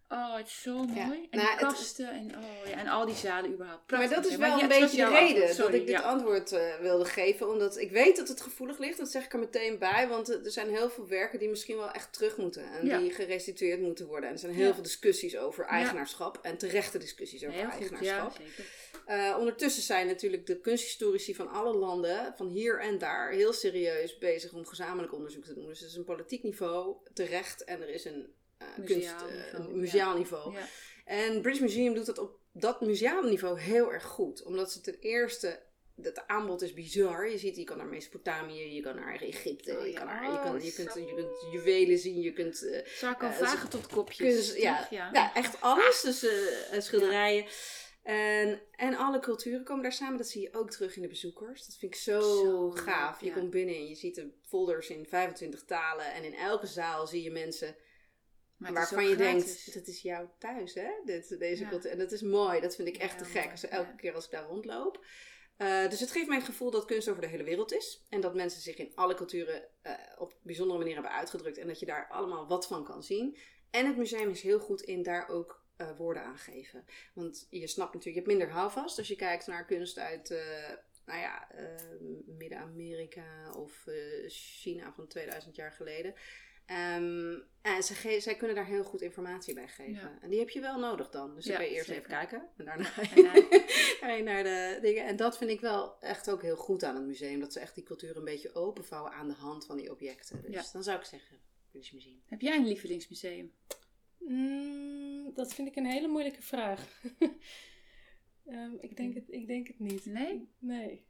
oh, het is zo mooi. Ja. En Nou, die het- kasten en, oh ja, en al die zalen überhaupt. Maar Prachtig. dat is Maar wel ja, een beetje de reden dat ik dit ja. antwoord eh, wilde geven. Omdat ik weet dat het gevoelig ligt. Dat zeg ik er meteen bij. Want er zijn heel veel werken die misschien wel echt terug moeten. En Ja. die gerestitueerd moeten worden. En er zijn heel Ja. veel discussies over eigenaarschap. En terechte discussies over Heel ja, eigenaarschap. zeker. Eh, ondertussen zijn natuurlijk de kunsthistorici van alle landen, van hier en daar, heel serieus bezig om gezamenlijk onderzoek te doen. Dus het is een politiek niveau terecht en er is een, eh, kunst, Museaal eh, niveau. En British Museum doet dat op dat museaal niveau heel erg goed. Omdat ze ten eerste, het aanbod is bizar. Je ziet, je kan naar Mesopotamië, je kan naar Egypte, Oh, je, ja. kan naar, je, kan, je, kunt, je kunt juwelen zien, je kunt... eh, Eh, vragen tot kopjes? Kunst, ja, ja. ja. echt alles. Dus eh, eh, schilderijen. En, en alle culturen komen daar samen. Dat zie je ook terug in de bezoekers. Dat vind ik zo, Zo gaaf. Je ja. komt binnen en je ziet de folders in 25 talen. En in elke zaal zie je mensen Maar waarvan je gratis. denkt, dat is jouw thuis, hè? Dit, deze Ja. cultuur. En dat is mooi. Dat vind ik Ja, echt te gek. Als, elke keer als ik daar rondloop. Eh, dus het geeft mij het gevoel dat kunst over de hele wereld is. En dat mensen zich in alle culturen eh, op bijzondere manier hebben uitgedrukt. En dat je daar allemaal wat van kan zien. En het museum is heel goed in daar ook eh, woorden aan geven. Want je snapt natuurlijk, je hebt minder houvast als je kijkt naar kunst uit, nou ja, Midden-Amerika of China van 2000 jaar geleden. Ehm, en ze ge- zij kunnen daar heel goed informatie bij geven. Ja. En die heb je wel nodig dan. Dus dan Ja, kan je eerst zeker. even kijken. En daarna <laughs> En ga je naar de dingen. En dat vind ik wel echt ook heel goed aan het museum. Dat ze echt die cultuur een beetje openvouwen aan de hand van die objecten. Dus Ja. dan zou ik zeggen, British Museum. Heb jij een lievelingsmuseum? Mm, dat vind ik een hele moeilijke vraag. <laughs> Ehm, ik, denk het, ik denk het niet. Nee? Nee.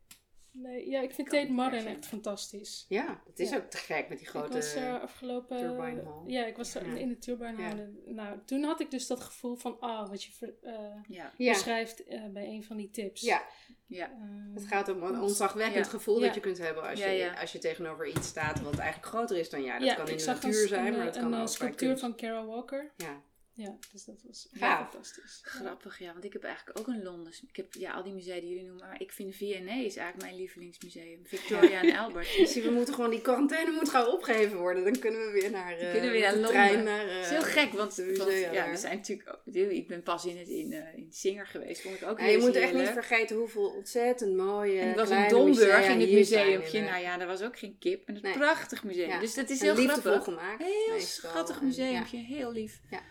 Nee, ja, ik vind Tate Modern echt fantastisch. Ja, het is Ja. ook te gek met die grote... ik was er afgelopen... Turbine Hall. Ja, ik was er Ja. in de Turbine Ja. Hall. Nou, toen had ik dus dat gevoel van, ah, wat je ver- eh, beschrijft eh, bij een van die tips. ja, ja. Ehm, het gaat om een ontzagwekkend Ja. gevoel Ja. dat je kunt hebben als, Ja, je, ja. als je tegenover iets staat wat eigenlijk groter is dan jij. Dat ja, kan in de natuur een, zijn, een, maar dat een, kan eh, ook bij sculptuur van Carol Walker. Ja. Ja, dus dat was Gaaf. fantastisch. Grappig, ja. Want ik heb eigenlijk ook een Londens... Ik heb ja, al die musea die jullie noemen. Maar ik vind V&A is eigenlijk mijn lievelingsmuseum. Victoria en <laughs> Albert. Dus we moeten gewoon, die quarantaine moet gauw opgegeven worden. Dan kunnen we weer naar, eh, kunnen we weer met naar de Londen. trein naar... eh, Het is heel gek, want, de want musea ja, we zijn natuurlijk ook, ik ben pas in, het, in, eh, in Singer geweest, vond ik ook Ja, je moet echt niet vergeten hoeveel ontzettend mooie En ik was in kleine Domburg in het eh, Nou ja, daar was ook geen kip. En het Nee. prachtig museum. Ja. Dus dat is heel grappig. gemaakt. Heel schattig En, museumpje, heel lief. Ja.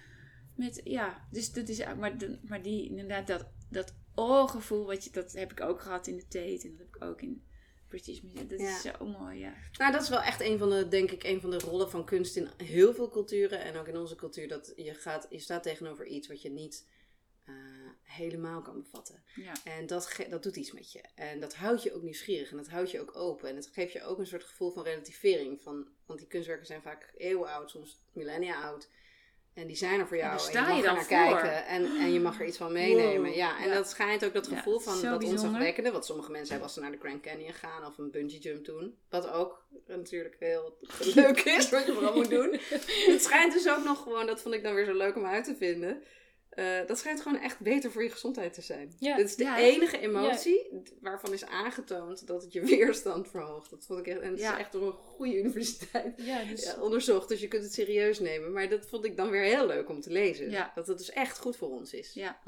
Met, ja, dus dat is maar, maar die, inderdaad, dat, dat oorgevoel, wat je, dat heb ik ook gehad in de Tate. En dat heb ik ook in British Museum. Dat Ja. is zo mooi, ja. Nou, dat is wel echt een van de, denk ik, een van de rollen van kunst in heel veel culturen. En ook in onze cultuur. Dat je, gaat, je staat tegenover iets wat je niet eh, helemaal kan bevatten. ja. En dat, dat doet iets met je. En dat houdt je ook nieuwsgierig. En dat houdt je ook open. En het geeft je ook een soort gevoel van relativering. Van, want die kunstwerken zijn vaak eeuwen oud, soms millennia oud. En die zijn er voor En jou. daar En sta je er dan naar voor. kijken. En, en je mag er iets van meenemen. Wow. Ja, en Ja. dat schijnt ook dat Ja, gevoel van dat ontzagwekkende. Wat sommige mensen hebben als ze naar de Grand Canyon gaan. Of een bungee jump doen. Wat ook natuurlijk heel <laughs> leuk is. Wat je vooral moet doen. <laughs> Het schijnt dus ook nog gewoon, dat vond ik dan weer zo leuk om uit te vinden. Eh, dat schijnt gewoon echt beter voor je gezondheid te zijn. Ja. Dit is de Ja. enige emotie waarvan is aangetoond dat het je <laughs> weerstand verhoogt. Dat vond ik echt, en het Ja. is echt door een goede universiteit Ja, dus ja, onderzocht. Dus je kunt het serieus nemen. Maar dat vond ik dan weer heel leuk om te lezen. Ja. Dat het dus echt goed voor ons is. Ja.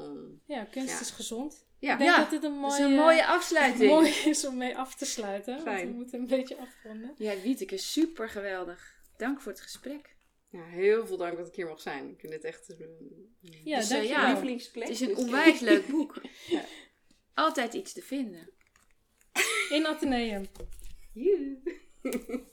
Kunst Ja. is gezond. ja. Ik denk Ja, dat dit een mooie, Dat is een mooie afsluiting. <laughs> mooi is om mee af te sluiten. Want we moeten een beetje afronden. Ja, Wieteke, super geweldig. Dank voor het gesprek. Ja, heel veel dank dat ik hier mag zijn. Ik vind dit echt een Ja, Dus, eh, ja, lievelingsplek. Het is een Dus- onwijs <laughs> leuk boek. Ja. Altijd iets te vinden. In Atheneum. <laughs>